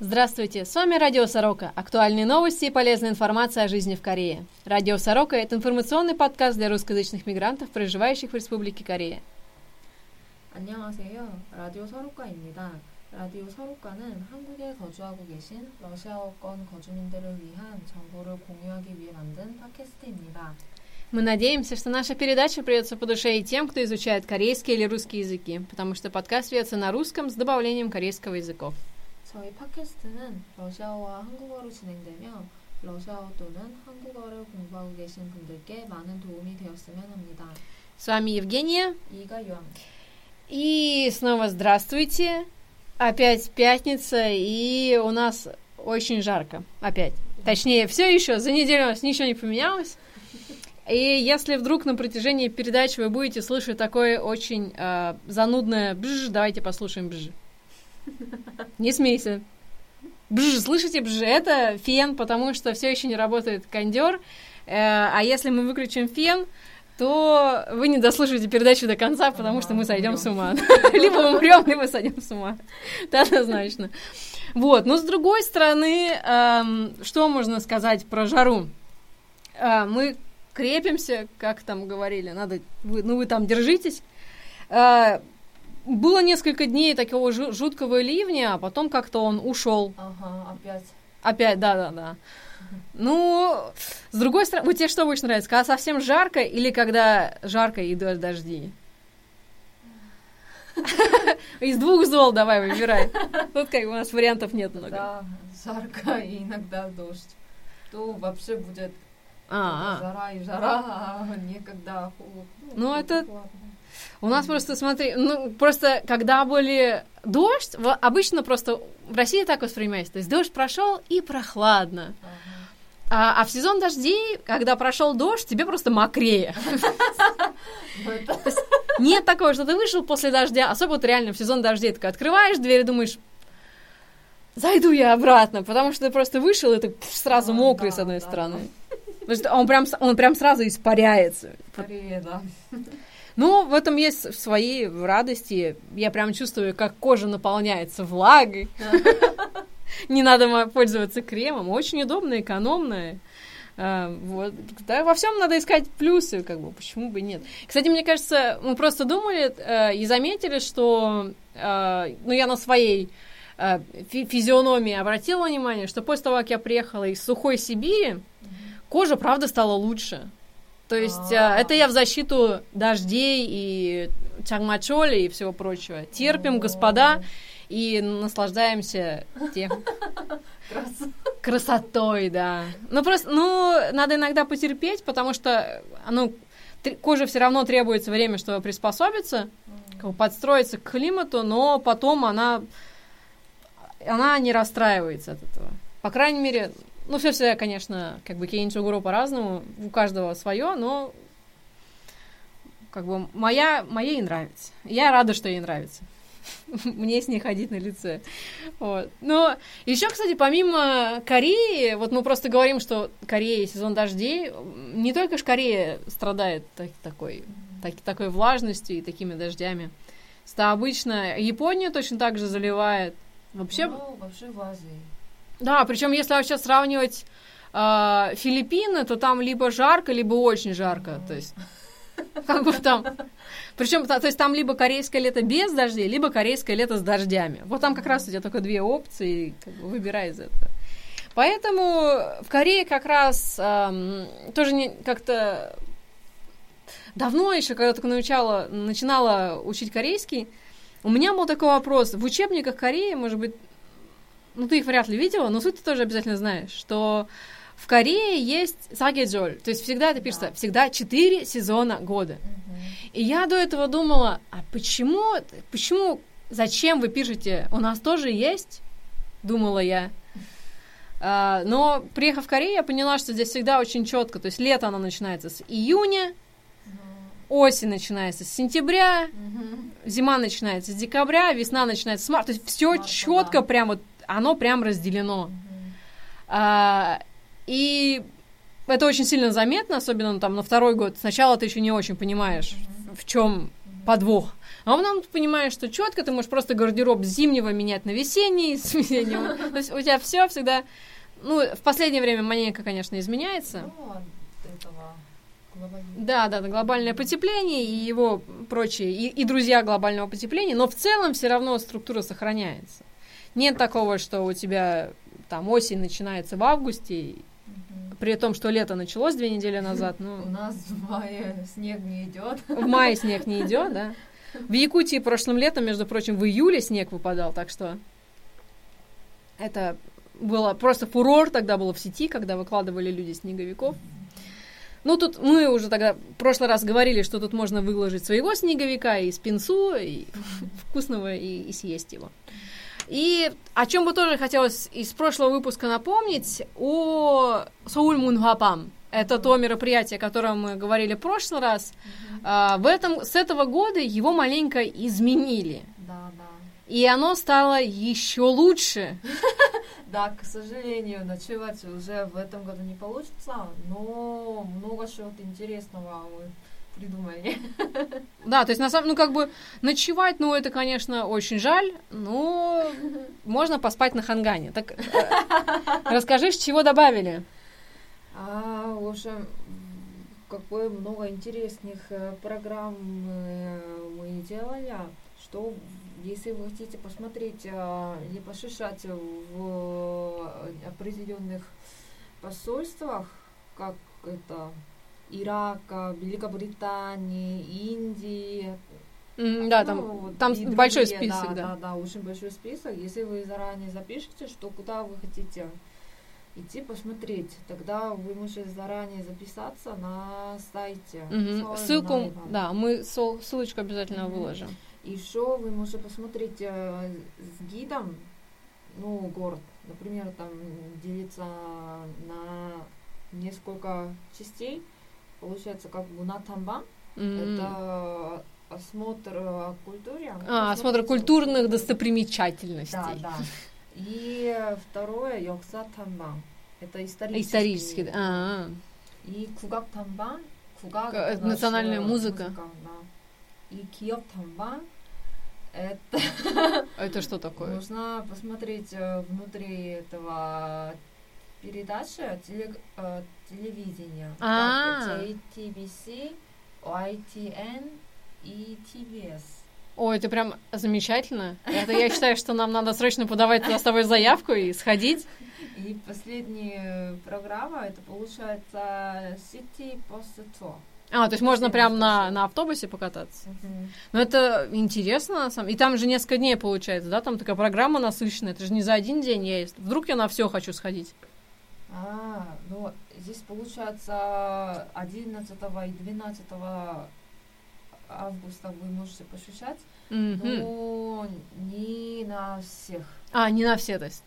Здравствуйте, с вами Радио Сорока. Актуальные новости и полезная информация о жизни в Корее. Радио Сорока – это информационный подкаст для русскоязычных мигрантов, проживающих в Республике Корея. 안녕하세요. 라디오 서로과입니다. 라디오 서로과는 한국에 거주하고 계신 러시아어권 거주민들을 위한 정보를 공유하기 위해 만든 팟캐스트입니다. Мы надеемся, что наша передача придется по душе и тем, кто изучает корейский или русский языки, потому что подкаст ведется на русском с добавлением корейского языков. 저희 팟캐스트는 러시아어와 한국어로 진행되며 러시아어 또는 한국어를 공부하고 계신 분들께 많은 도움이 되었으면 합니다. С вами Евгения. 이가유한. И снова здравствуйте. Опять пятница, и у нас очень жарко. Опять. Точнее, все еще, за неделю у нас ничего не поменялось. И если вдруг на протяжении передачи вы будете слышать такое очень э, занудное бж, давайте послушаем бж. Не смейся. Бж, слышите бж? Это фен, потому что все еще не работает кондер. Э, а если мы выключим фен, то вы не дослушаете передачу до конца, потому что мы сойдем с ума. Либо умрем, либо сойдем с ума. Это однозначно. Вот, но с другой стороны, эм, что можно сказать про жару? Э, мы крепимся, как там говорили, надо, вы, ну вы там держитесь. Э, было несколько дней такого жу- жуткого ливня, а потом как-то он ушел. Ага, опять. Опять, да, да, да. Ну, с другой стороны, вот тебе что больше нравится, когда совсем жарко или когда жарко и дожди? Из двух зол давай выбирай. Тут как у нас вариантов нет много. Да, жарко и иногда дождь. То вообще будет А, а. жара и жара, а некогда холод. Ну, это- прохладно. У нас просто, смотри, ну, просто когда были дождь, обычно просто в России так воспринимается. То есть дождь прошел и прохладно. А, а в сезон дождей, когда прошел дождь, тебе просто мокрее. Нет такого, что ты вышел после дождя, особо вот реально в сезон дождей, такой открываешь дверь и думаешь, зайду я обратно, потому что ты просто вышел, и ты сразу А, мокрый с одной стороны. Потому что он прям, он прям сразу испаряется. скорее, да. Ну, в этом есть свои радости. Я прям чувствую, как кожа наполняется влагой. Не надо пользоваться кремом. Очень удобно, экономно. А, Вот. Да, во всем надо искать плюсы, как бы, почему бы нет. Кстати, мне кажется, мы просто думали э, и заметили, что, э, ну, я на своей э, фи- физиономии обратила внимание, что после того, как я приехала из сухой Сибири, кожа, правда, стала лучше. То есть э, А. это я в защиту дождей и чангмачоли и всего прочего. Терпим, господа, и наслаждаемся тем красотой, да. Ну просто, ну, надо иногда потерпеть, потому что, ну, коже все равно требуется время, чтобы приспособиться, подстроиться к климату, но потом она, она не расстраивается от этого. По крайней мере, ну, все всегда, конечно, как бы кейнчугуру по-разному, у каждого свое, но как бы моя, моей нравится. Я рада, что ей нравится. Мне с ней ходить на лице. Вот. Но еще, кстати, помимо Кореи, вот мы просто говорим, что Корея сезон дождей, не только ж Корея страдает так- такой, так- такой влажностью и такими дождями. Это обычно Япония точно так же заливает. Вообще, Ну, вообще в Азии. Да, причем если вообще сравнивать э, Филиппины, то там либо жарко, либо очень жарко. То есть, как бы там. Причем, то есть там либо корейское лето без дождей, либо корейское лето с дождями. Вот там как раз у тебя только две опции, как бы выбирай из этого. Поэтому в Корее как раз эм, тоже не, как-то давно еще, когда только начала, начинала учить корейский, у меня был такой вопрос. В учебниках Кореи, может быть, ну ты их вряд ли видела, но суть ты тоже обязательно знаешь, что в Корее есть сагеджоль, то есть всегда это пишется, Да. всегда четыре сезона года. И я до этого думала, а почему, почему, зачем вы пишете, у нас тоже есть, думала я. А, но приехав в Корею, я поняла, что здесь всегда очень четко, то есть лето оно начинается с июня, осень начинается с сентября, Мгм. зима начинается с декабря, весна начинается с марта. То есть все четко, да. прям вот оно прям разделено. А, и это очень сильно заметно, особенно ну, там на второй год. Сначала ты еще не очень понимаешь, в чем подвох. А потом ты понимаешь, что четко ты можешь просто гардероб зимнего менять на весенний, с весеннего. То есть у тебя все всегда... Ну, в последнее время маленько, конечно, изменяется. Ну, от этого глобализма. Да, да, да, глобальное потепление и его прочие, и, и друзья глобального потепления, но в целом все равно структура сохраняется. Нет такого, что у тебя там осень начинается в августе, при том, что лето началось две недели назад, У ну, нас в мае снег не идет. в мае снег не идет, да. В Якутии прошлым летом, между прочим, в июле снег выпадал, так что это было просто фурор тогда было в сети, когда выкладывали люди снеговиков. Ну, тут мы уже тогда в прошлый раз говорили, что тут можно выложить своего снеговика и спинсу, и вкусного, и, и съесть его. И о чем бы тоже хотелось из прошлого выпуска напомнить, о Соуль Мунхапам. Это то мероприятие, о котором мы говорили в прошлый раз. А, в этом, с этого года его маленько изменили. Да, да. И оно стало еще лучше. Да, к сожалению, ночевать уже в этом году не получится, но много чего-то интересного мы придумали. Да, то есть на самом ну как бы ночевать, ну это, конечно, очень жаль, но можно поспать на хангане. Так э, расскажи, с чего добавили? А, в общем, какое много интересных э, программ э, мы делали, что если вы хотите посмотреть или пошишать в определенных посольствах, как это Ирака, Великобритании, Индии, М, Да, там, ну, вот там и большой другие, список, да, да. да, да, очень большой список. Если вы заранее запишете, что куда вы хотите идти посмотреть, тогда вы можете заранее записаться на сайте. Soul Ссылку, Night. да, мы сол- ссылочку обязательно Мгм. выложим. Еще вы можете посмотреть э, с гидом, ну, город, например, там делится на несколько частей. Получается, как Гунатамбан. М. Это осмотр э, культуре. А, осмотр Посмотрите. культурных достопримечательностей. Да, да. И второе, Йоксатамбан. Это исторический. Исторически, да. А, И. Кугак Ка- это это национальная наша музыка. да. И Киевтамбан. Это а. это что такое? нужно посмотреть э, внутри этого передачи теле- э, телевидения. А. Как JTBC, YTN и TBS. Ой, это прям замечательно. Это я считаю, что нам надо срочно подавать туда с тобой заявку и сходить. И последняя программа, это получается City Post Tour. А, то есть можно прям на, на автобусе покататься. Ну, это интересно, на самом И там же несколько дней получается, да? Там такая программа насыщенная. Это же не за один день есть. Вдруг я на все хочу сходить. А, ну здесь получается 11 и 12 августа вы можете посещать, Мгм. но не на всех. А, не на все, то есть.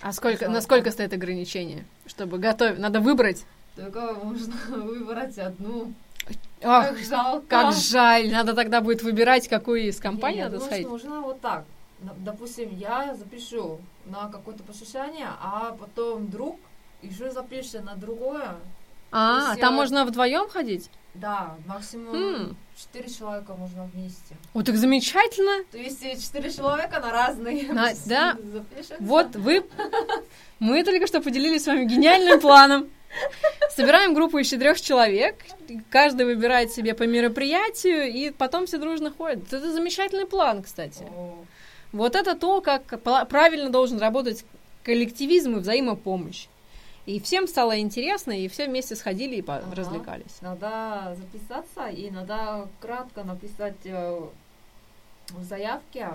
А сколько, Жалко. на сколько стоит ограничение? Чтобы готовить, надо выбрать. Только можно выбрать одну. Ах, как жалко. как жаль. Надо тогда будет выбирать, какую из компаний я надо думаю, сходить. нужно вот так. Допустим, я запишу на какое-то посещение, а потом друг еще запишет на другое. А, есть там можно вдвоем ходить? Да, максимум Хм. 4 человека можно вместе. О, так замечательно. То есть 4 человека на разные На- да. запишутся. Вот вы... Мы только что поделились с вами гениальным планом. Собираем группу из четырех человек, каждый выбирает себе по мероприятию, и потом все дружно ходят. Это замечательный план, кстати. Вот это то, как правильно должен работать коллективизм и взаимопомощь. И всем стало интересно, и все вместе сходили и по- Ага. развлекались. Надо записаться и надо кратко написать э, в заявке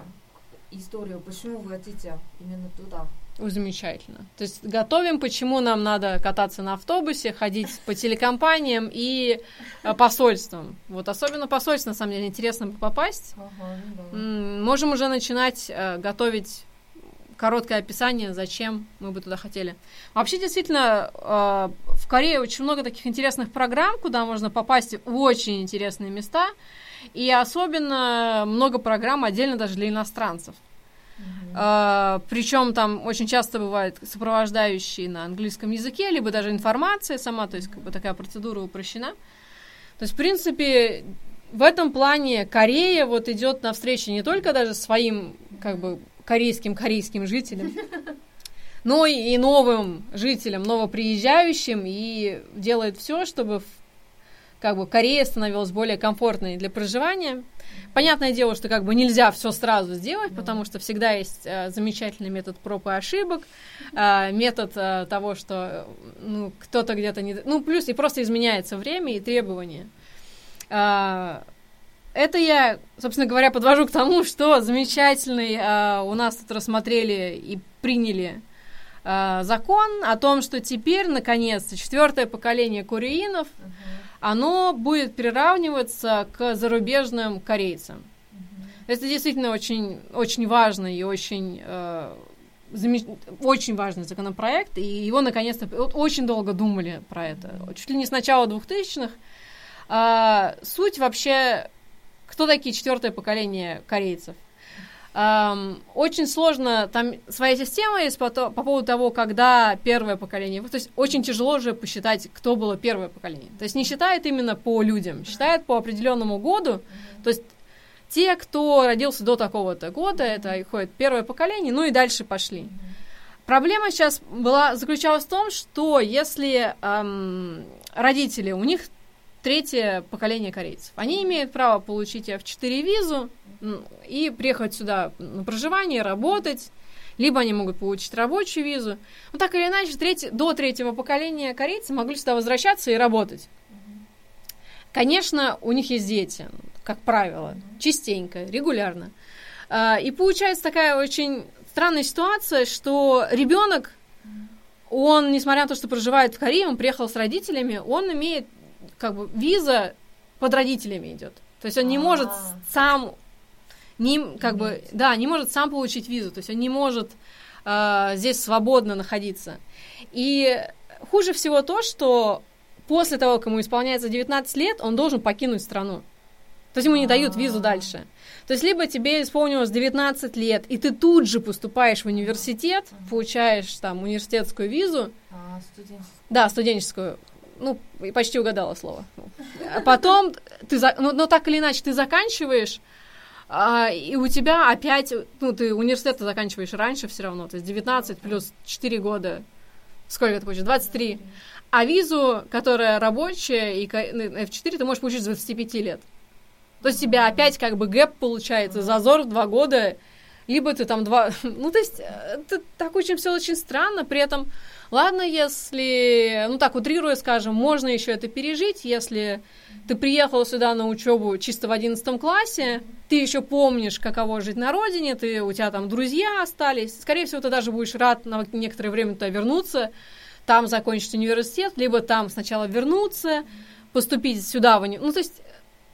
историю, почему вы хотите именно туда. Ой, замечательно. То есть готовим, почему нам надо кататься на автобусе, ходить по телекомпаниям и э, посольствам. Вот особенно посольство, на самом деле, интересно попасть. Ага, ну да. Можем уже начинать э, готовить короткое описание, зачем мы бы туда хотели. Вообще, действительно, э, в Корее очень много таких интересных программ, куда можно попасть в очень интересные места. И особенно много программ отдельно даже для иностранцев. Мгм. причем там очень часто бывают сопровождающие на английском языке, либо даже информация сама, то есть как бы такая процедура упрощена. То есть, в принципе, в этом плане Корея вот идет навстречу не только даже своим, как бы, корейским корейским жителям, но и новым жителям, новоприезжающим, и делает все, чтобы как бы Корея становилась более комфортной для проживания. Понятное дело, что как бы нельзя все сразу сделать, потому что всегда есть э, замечательный метод проб и ошибок, э, метод э, того, что ну, кто-то где-то не... Ну, плюс и просто изменяется время и требования. Э, это я, собственно говоря, подвожу к тому, что замечательный э, у нас тут рассмотрели и приняли э, закон о том, что теперь, наконец-то, четвертое поколение куреинов uh-huh оно будет приравниваться к зарубежным корейцам. Mm-hmm. Это действительно очень, очень важный и очень, э, замеч... очень важный законопроект, и его наконец-то очень долго думали про это, чуть ли не с начала 2000-х. А, суть вообще, кто такие четвертое поколение корейцев? Um, очень сложно, там своя система есть по, то, по поводу того, когда первое поколение, то есть очень тяжело же посчитать, кто было первое поколение. То есть не считает именно по людям, считает по определенному году, то есть те, кто родился до такого-то года, это ходит первое поколение, ну и дальше пошли. Проблема сейчас была заключалась в том, что если эм, родители, у них третье поколение корейцев. Они имеют право получить F4 визу и приехать сюда на проживание, работать, либо они могут получить рабочую визу. Ну, так или иначе, треть, до третьего поколения корейцы могли сюда возвращаться и работать. Конечно, у них есть дети, как правило, частенько, регулярно. А, и получается такая очень странная ситуация, что ребенок, он, несмотря на то, что проживает в Корее, он приехал с родителями, он имеет как бы виза под родителями идет. То есть он не может сам не как бы да не может сам получить визу, то есть он не может э, здесь свободно находиться. И хуже всего то, что после того, как ему исполняется 19 лет, он должен покинуть страну. То есть ему не дают визу дальше. То есть либо тебе исполнилось 19 лет, и ты тут же поступаешь в университет, получаешь там университетскую визу. А, студенческую. Да, студенческую ну, почти угадала слово. А потом ты, за, ну, но так или иначе, ты заканчиваешь, а, и у тебя опять, ну, ты университет заканчиваешь раньше все равно, то есть 19 плюс 4 года, сколько это получится, 23. А визу, которая рабочая, и F4 ты можешь получить с 25 лет. То есть у тебя опять как бы гэп получается, зазор в 2 года, либо ты там два... Ну, то есть это так очень все очень странно, при этом Ладно, если, ну так утрируя, скажем, можно еще это пережить, если ты приехал сюда на учебу чисто в одиннадцатом классе, ты еще помнишь, каково жить на родине, ты, у тебя там друзья остались, скорее всего, ты даже будешь рад на некоторое время туда вернуться, там закончить университет, либо там сначала вернуться, поступить сюда в университет. Ну, то есть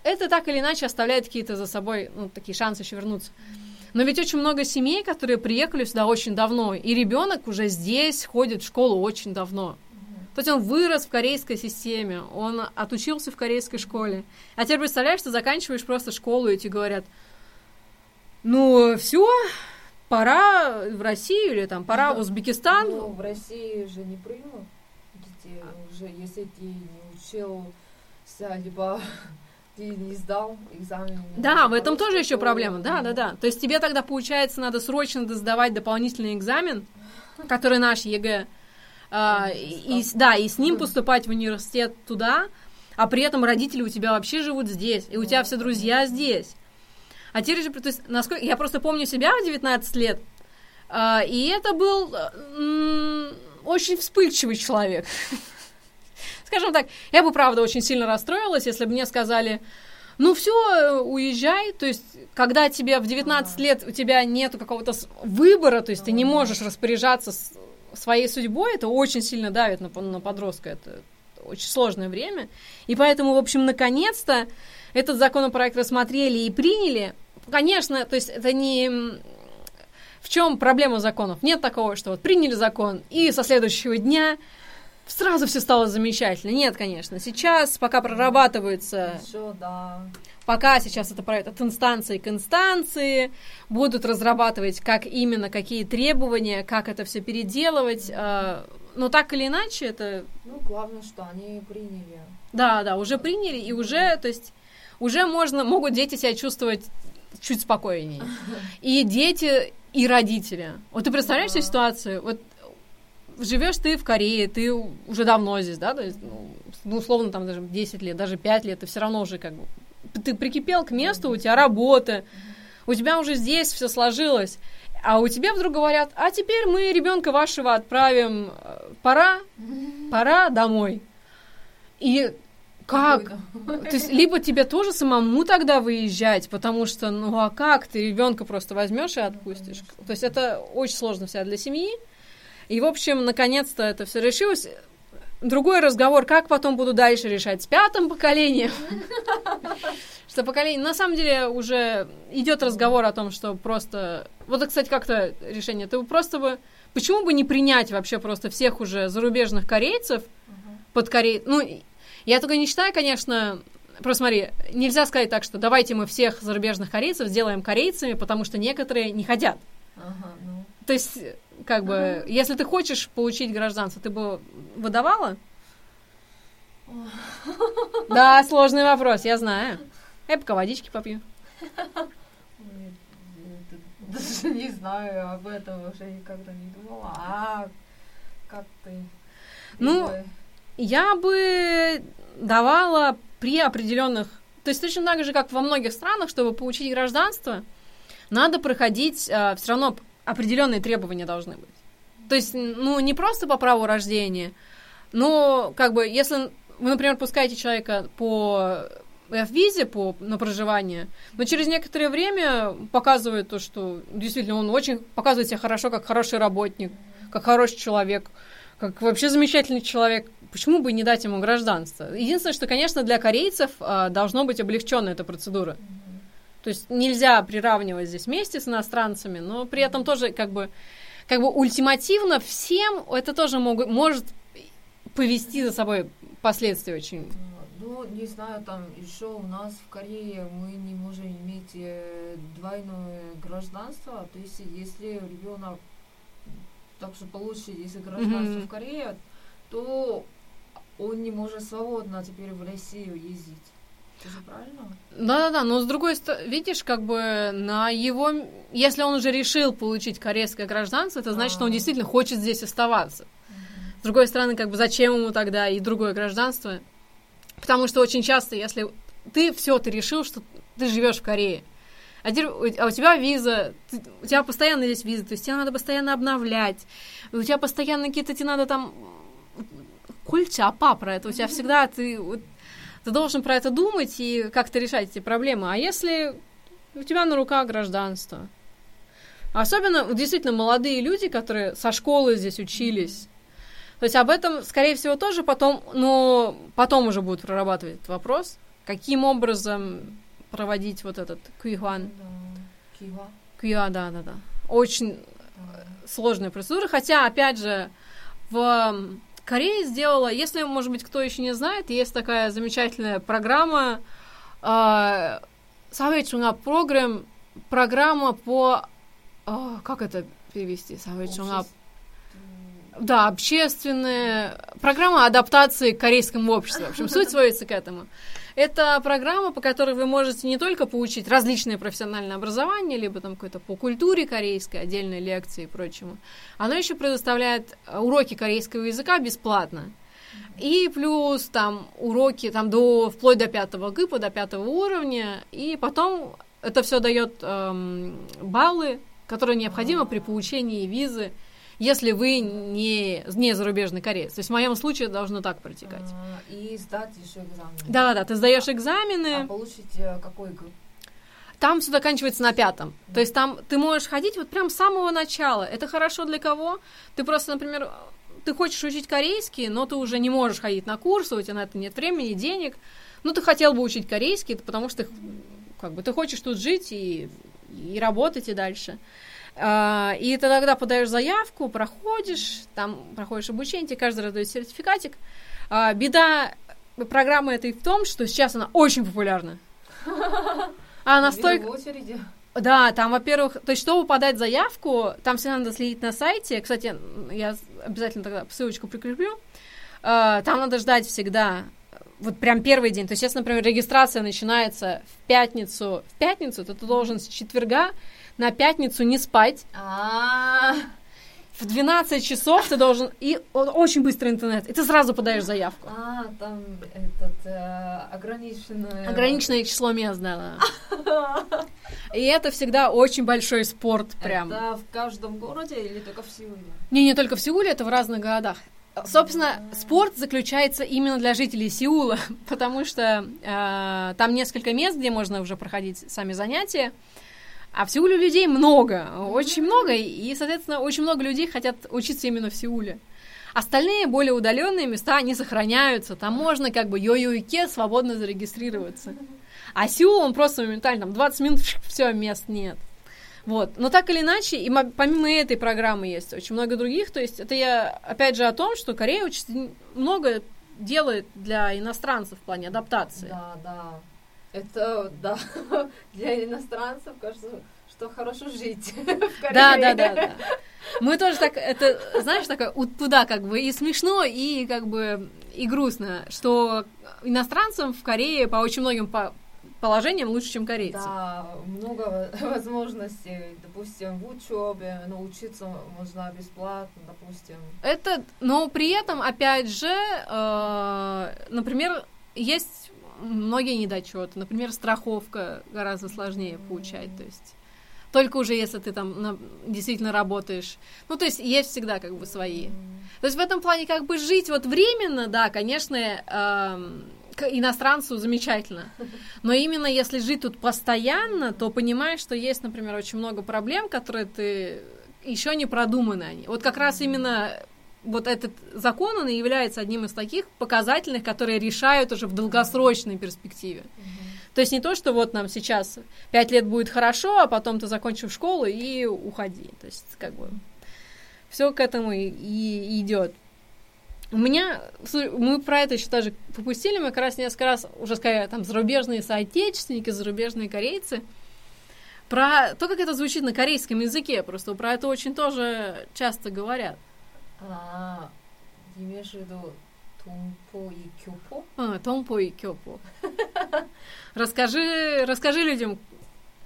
это так или иначе оставляет какие-то за собой, ну, такие шансы еще вернуться. Но ведь очень много семей, которые приехали сюда очень давно, и ребенок уже здесь ходит в школу очень давно. То есть он вырос в корейской системе, он отучился в корейской школе. А теперь представляешь, ты заканчиваешь просто школу, и тебе говорят, ну, все, пора в Россию или там пора в Узбекистан. Ну, в России же не примут детей уже, если ты не учился, либо ты не сдал экзамен. Да, в этом тоже еще проблема. Да, да, да. То есть тебе тогда, получается, надо срочно сдавать дополнительный экзамен, который наш ЕГЭ, а, и, да, и с ним поступать в университет туда, а при этом родители у тебя вообще живут здесь, и у тебя все друзья здесь. А теперь же, то есть, насколько, я просто помню себя в 19 лет, а, и это был очень вспыльчивый человек. Скажем так, я бы, правда, очень сильно расстроилась, если бы мне сказали, ну все, уезжай, то есть, когда тебе в 19 лет у тебя нет какого-то выбора, то есть ты не можешь распоряжаться своей судьбой, это очень сильно давит на, на подростка, это очень сложное время, и поэтому, в общем, наконец-то этот законопроект рассмотрели и приняли, конечно, то есть это не... В чем проблема законов? Нет такого, что вот приняли закон, и со следующего дня сразу все стало замечательно. Нет, конечно. Сейчас, пока прорабатывается... Еще, да. Пока сейчас это проект от инстанции к инстанции, будут разрабатывать, как именно, какие требования, как это все переделывать. Э, но так или иначе это... Ну, главное, что они приняли. Да, да, уже приняли, и уже, то есть, уже можно, могут дети себя чувствовать чуть спокойнее. И дети, и родители. Вот ты представляешь себе ситуацию? Вот живешь ты в Корее, ты уже давно здесь, да, то есть, ну, ну, условно, там даже 10 лет, даже 5 лет, ты все равно уже как бы, ты прикипел к месту, у тебя работа, у тебя уже здесь все сложилось, а у тебя вдруг говорят, а теперь мы ребенка вашего отправим, э, пора, пора домой. И как? То есть, либо тебе тоже самому тогда выезжать, потому что, ну а как ты ребенка просто возьмешь и отпустишь? То есть это очень сложно вся для семьи. И, в общем, наконец-то это все решилось. Другой разговор, как потом буду дальше решать с пятым поколением. Что поколение... На самом деле уже идет разговор о том, что просто... Вот, кстати, как-то решение. Ты просто бы... Почему бы не принять вообще просто всех уже зарубежных корейцев под корей... Ну, я только не считаю, конечно, Просто смотри, нельзя сказать так, что давайте мы всех зарубежных корейцев сделаем корейцами, потому что некоторые не хотят. Ага, ну. То есть как бы, uh если ты хочешь получить гражданство, ты бы выдавала? Да, сложный вопрос, я знаю. Я пока водички попью. Даже не знаю, об этом уже никогда не думала. А как ты? Ну, я бы давала при определенных... То есть точно так же, как во многих странах, чтобы получить гражданство, надо проходить э, все равно определенные требования должны быть. То есть, ну, не просто по праву рождения, но, как бы, если вы, например, пускаете человека по F-визе по, на проживание, но через некоторое время показывает то, что действительно он очень показывает себя хорошо, как хороший работник, как хороший человек, как вообще замечательный человек. Почему бы не дать ему гражданство? Единственное, что, конечно, для корейцев а, должно быть облегчена эта процедура. То есть нельзя приравнивать здесь вместе с иностранцами, но при этом тоже как бы, как бы ультимативно всем это тоже могут, может повести за собой последствия очень. Ну, не знаю, там еще у нас в Корее мы не можем иметь э, двойное гражданство. То есть, если ребенок также получит, если гражданство mm-hmm. в Корее, то он не может свободно теперь в Россию ездить. Да-да-да, но с другой стороны, видишь, как бы на его... Если он уже решил получить корейское гражданство, это значит, что он а. действительно хочет здесь оставаться. С другой стороны, как бы зачем ему тогда и другое гражданство? Потому что очень часто, если ты все, ты решил, что ты живешь в Корее, а, а у тебя виза, ты, у тебя постоянно здесь виза, то есть тебе надо постоянно обновлять, у тебя постоянно какие-то, тебе надо там кульча, апа про это, у тебя всегда ты ты должен про это думать и как-то решать эти проблемы. А если у тебя на руках гражданство? Особенно действительно молодые люди, которые со школы здесь учились. То есть об этом, скорее всего, тоже потом, но потом уже будут прорабатывать этот вопрос. Каким образом проводить вот этот? Кюйхуа. Кюйхуа, да, да, да. Очень сложная процедура. Хотя, опять же, в Корея сделала, если, может быть, кто еще не знает, есть такая замечательная программа Савейчунга программ, программа по... Э, как это перевести? Савейчунга... Да, общественная программа адаптации к корейскому обществу. В общем, суть сводится к этому. Это программа, по которой вы можете не только получить различные профессиональные образования, либо там какое-то по культуре корейской, отдельные лекции и прочему. Оно еще предоставляет э, уроки корейского языка бесплатно. И плюс там уроки там до вплоть до пятого ГИПа, до пятого уровня, и потом это все дает эм, баллы, которые необходимы при получении визы если вы не, не зарубежный кореец. То есть в моем случае должно так протекать. А, и сдать еще экзамены. Да-да-да, ты сдаешь экзамены. А получить э, какой групп? Там все заканчивается на пятом. Mm. То есть там ты можешь ходить вот прям с самого начала. Это хорошо для кого? Ты просто, например, ты хочешь учить корейский, но ты уже не можешь ходить на курсы, у тебя на это нет времени, денег. Ну, ты хотел бы учить корейский, потому что как бы ты хочешь тут жить и, и работать и дальше. И ты тогда подаешь заявку, проходишь, там проходишь обучение, тебе каждый раз дают сертификатик. А, беда программы этой в том, что сейчас она очень популярна. А настолько... Да, там, во-первых, то есть, чтобы подать заявку, там все надо следить на сайте. Кстати, я обязательно тогда ссылочку прикреплю. А, там надо ждать всегда вот прям первый день. То есть, если, например, регистрация начинается в пятницу, в пятницу, то ты должен с четверга на пятницу не спать. А, В 12 часов ты должен... И очень быстрый интернет. И ты сразу подаешь заявку. а, там этот э, ограниченное... Ограниченное число мест, да, да. И это всегда очень большой спорт прям. Это в каждом городе или только в Сеуле? Не, не только в Сеуле, это в разных городах. Собственно, спорт заключается именно для жителей Сеула, потому что э, там несколько мест, где можно уже проходить сами занятия. А в Сеуле людей много, очень много, и, соответственно, очень много людей хотят учиться именно в Сеуле. Остальные, более удаленные места, они сохраняются. Там можно как бы йо-йо-ке свободно зарегистрироваться. А Сеул, он просто моментально, там 20 минут, все, мест нет. Вот. Но так или иначе, и мо- помимо этой программы есть очень много других. То есть это я, опять же, о том, что Корея очень много делает для иностранцев в плане адаптации. Да, да. Это, да, для иностранцев кажется, что хорошо жить в Корее. Да, да, да, да. Мы тоже так, это, знаешь, такое вот туда как бы и смешно, и как бы и грустно, что иностранцам в Корее по очень многим по- положениям лучше, чем корейцам. Да, много возможностей, допустим, в учебе, научиться можно бесплатно, допустим. Это, но при этом, опять же, э, например, есть многие недочеты. Например, страховка гораздо сложнее получать. То есть только уже если ты там на- действительно работаешь. Ну, то есть есть всегда как бы свои. То есть в этом плане как бы жить вот временно, да, конечно, эм, к иностранцу замечательно. Но именно если жить тут постоянно, то понимаешь, что есть, например, очень много проблем, которые ты еще не продуманы они. Вот как раз именно вот этот закон, он и является одним из таких показательных, которые решают уже в долгосрочной перспективе. То есть не то, что вот нам сейчас пять лет будет хорошо, а потом ты закончишь школу и уходи. То есть как бы все к этому и, и идет. У меня, мы про это еще даже попустили, мы как раз несколько раз уже сказали, там, зарубежные соотечественники, зарубежные корейцы, про то, как это звучит на корейском языке, просто про это очень тоже часто говорят. А, имеешь в виду тумпо и кюпо? А, томпо и кёпо. Расскажи, расскажи людям,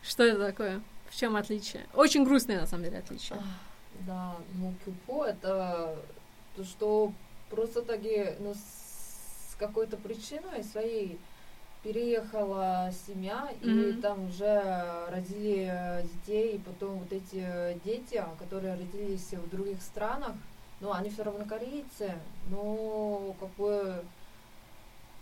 что это такое, в чем отличие. Очень грустное, на самом деле, отличие. Да, ну кюпо это то, что просто таки, ну, с какой-то причиной своей переехала семья, и там уже родили э, детей, и потом вот эти э, дети, которые родились в других странах, ну, они все равно корейцы, но как бы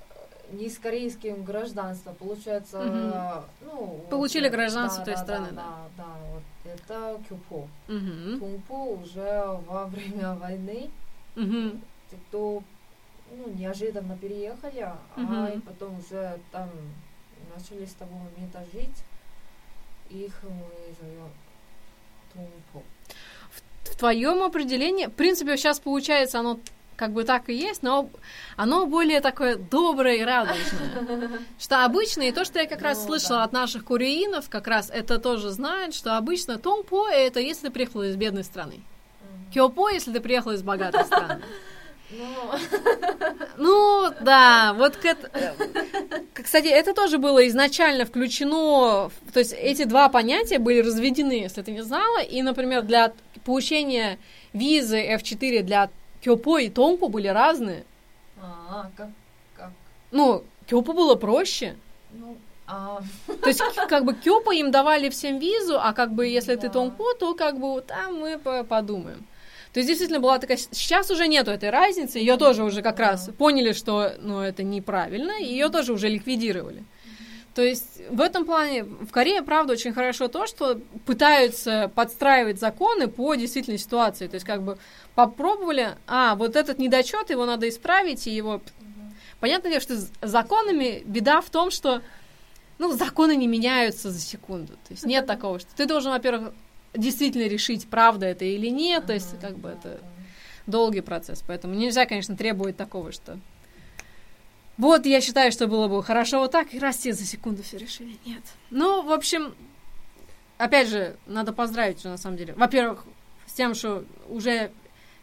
э, не с корейским гражданством, получается, Мгм. ну... вот, Получили э, гражданство да, той да, страны, да. Да, да, вот это кюпо. Мгм. Тумпо уже во время войны, те, кто ну, неожиданно переехали, а Мгм. и потом уже там начали с того момента жить, их мы зовем Тумпо. В твоем определении, в принципе, сейчас получается, оно как бы так и есть, но оно более такое доброе и радужное. Что обычно, и то, что я как раз Ну, слышала да. от наших кореинов, как раз это тоже знают, что обычно томпо это если ты приехала из бедной страны. Кёпо, если ты приехала из богатой страны. Ну, Ну, да, вот к эт- э, Кстати, это тоже было изначально включено, то есть эти два понятия были разведены, если ты не знала, и, например, для получения визы F4 для Кёпо и Томпо были разные. а, как, как, Ну, Кёпо было проще. ну, а, То есть, как бы Кёпо им давали всем визу, а как бы если ты. Томпо, то как бы там мы по- подумаем. То есть действительно была такая... Сейчас уже нету этой разницы, ее тоже уже как раз поняли, что ну, это неправильно, и ее тоже уже ликвидировали. То есть в этом плане в Корее, правда, очень хорошо то, что пытаются подстраивать законы по действительной ситуации. То есть как бы попробовали, а, вот этот недочет, его надо исправить, и его... Понятно дело, что с законами беда в том, что ну, законы не меняются за секунду. То есть нет такого, что ты должен, во-первых, действительно решить, правда это или нет. То есть как бы это долгий процесс. Поэтому нельзя, конечно, требовать такого, что вот я считаю, что было бы хорошо вот так, и раз за секунду все решили. Нет. Ну, в общем, опять же, надо поздравить, что на самом деле. Во-первых, с тем, что уже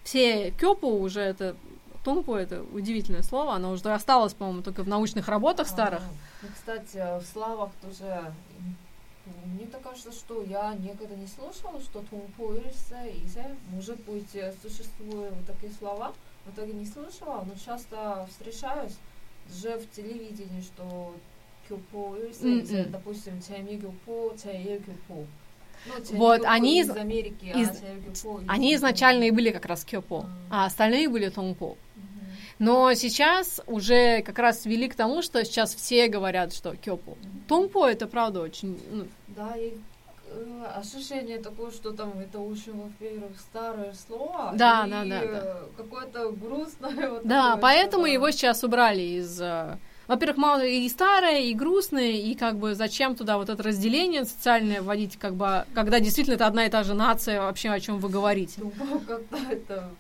все кёпу уже это Тонпо это удивительное слово, оно уже осталось, по-моему, только в научных работах старых. А, ну, кстати, в славах тоже мне так кажется, что я никогда не слышала, что тумпуирса и может быть существуют такие слова, в итоге не слышала, но часто встречаюсь же в телевидении, что кюпо, mm-hmm. допустим, Чайми Кюпо, Чайе Кюпо. Ну, вот, они из, Америки, а из, а они изначально и были как раз кёпо, mm. а остальные были тонгпо. Но сейчас уже как раз вели к тому, что сейчас все говорят, что кёпо. Mm-hmm. Тонгпо это правда очень... Ну, да, и э, ощущение такое, что там это очень, во-первых, старое слово. Да, и да, да. да. Какое-то грустное. Вот да, такое, поэтому его сейчас убрали из э, во-первых, мало и старое, и грустное, и как бы зачем туда вот это разделение социальное вводить, как бы, когда действительно это одна и та же нация, вообще о чем вы говорите. Думаю, когда это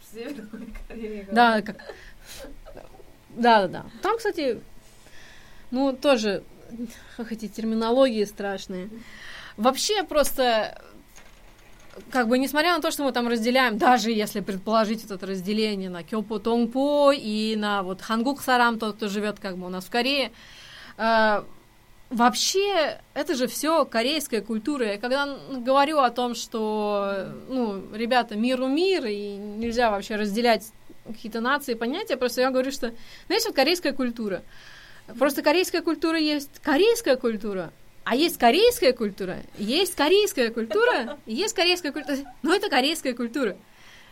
в Северной Корее. Да, как... Да, да, да. Там, кстати, ну, тоже, как эти терминологии страшные. Вообще просто как бы несмотря на то, что мы там разделяем, даже если предположить это разделение на Кёпо Тонгпо и на вот Хангук Сарам, тот, кто живет как бы у нас в Корее, э, вообще это же все корейская культура. Я когда говорю о том, что, ну, ребята, миру мир, и нельзя вообще разделять какие-то нации, понятия, просто я говорю, что, знаете, вот корейская культура. Просто корейская культура есть корейская культура, а есть корейская культура, есть корейская культура, есть корейская культура. Ну, это корейская культура.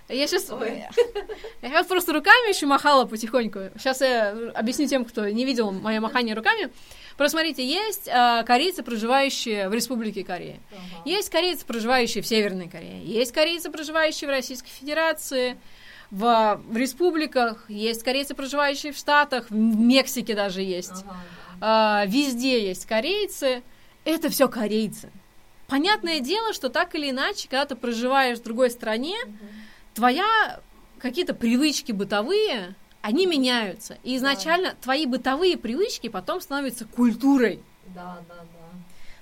Я сейчас, я сейчас просто руками еще махала потихоньку. Сейчас я объясню тем, кто не видел мое махание руками. Просто смотрите, есть э, корейцы, проживающие в Республике Корея. Uh-huh. Есть корейцы, проживающие в Северной Корее. Есть корейцы, проживающие в Российской Федерации, в, в республиках. Есть корейцы, проживающие в Штатах, в Мексике даже есть. Uh-huh. Э, везде есть корейцы это все корейцы. Понятное дело, что так или иначе, когда ты проживаешь в другой стране, твоя какие-то привычки бытовые, они меняются. И изначально да. твои бытовые привычки потом становятся культурой. Да, да, да.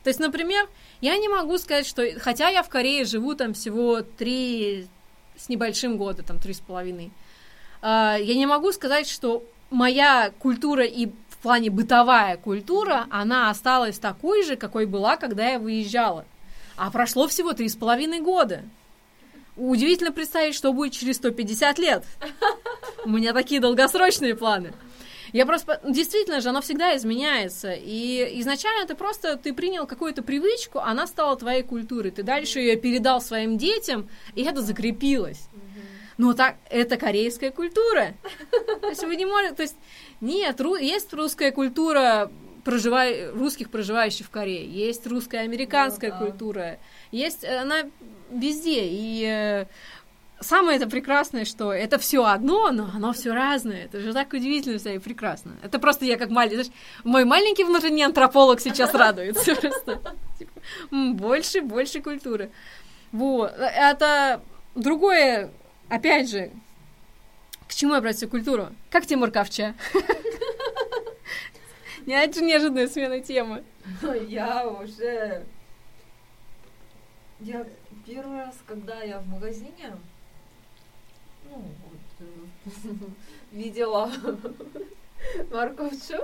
То есть, например, я не могу сказать, что... Хотя я в Корее живу там всего три с небольшим года, там три с половиной. А, я не могу сказать, что моя культура и в плане бытовая культура, она осталась такой же, какой была, когда я выезжала. А прошло всего три с половиной года. Удивительно представить, что будет через 150 лет. У меня такие долгосрочные планы. Я просто... Действительно же, оно всегда изменяется. И изначально ты просто... Ты принял какую-то привычку, она стала твоей культурой. Ты дальше ее передал своим детям, и это закрепилось. Но так, это корейская культура. То есть вы не можете... То есть нет, ру, есть русская культура проживай, русских, проживающих в Корее, есть русская американская ну, да. культура, есть э, она везде. И э, самое это прекрасное, что это все одно, но оно все разное. Это же так удивительно все и прекрасно. Это просто я как маленький, знаешь, мой маленький внутренний антрополог сейчас радуется просто. Типа, больше, больше культуры. Вот. Это другое, опять же, к чему я брать культуру? Как Тимур Кавча? Не очень неожиданная смена темы. Я уже... Я первый раз, когда я в магазине, ну, вот, э, видела морковчу,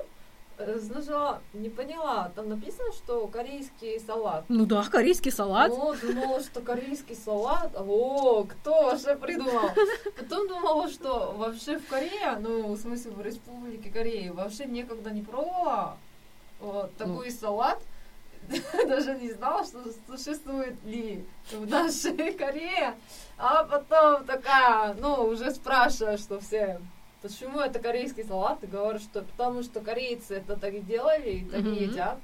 Сначала не поняла, там написано, что корейский салат. Ну да, корейский салат. Ну, думала, что корейский салат, о, кто вообще придумал? Потом думала, что вообще в Корее, ну, в смысле в Республике Корея, вообще никогда не пробовала вот такой ну. салат. Даже не знала, что существует ли в нашей Корее. А потом такая, ну, уже спрашиваю, что все Почему это корейский салат? Ты говоришь, что потому что корейцы это так делали и так mm-hmm. едят.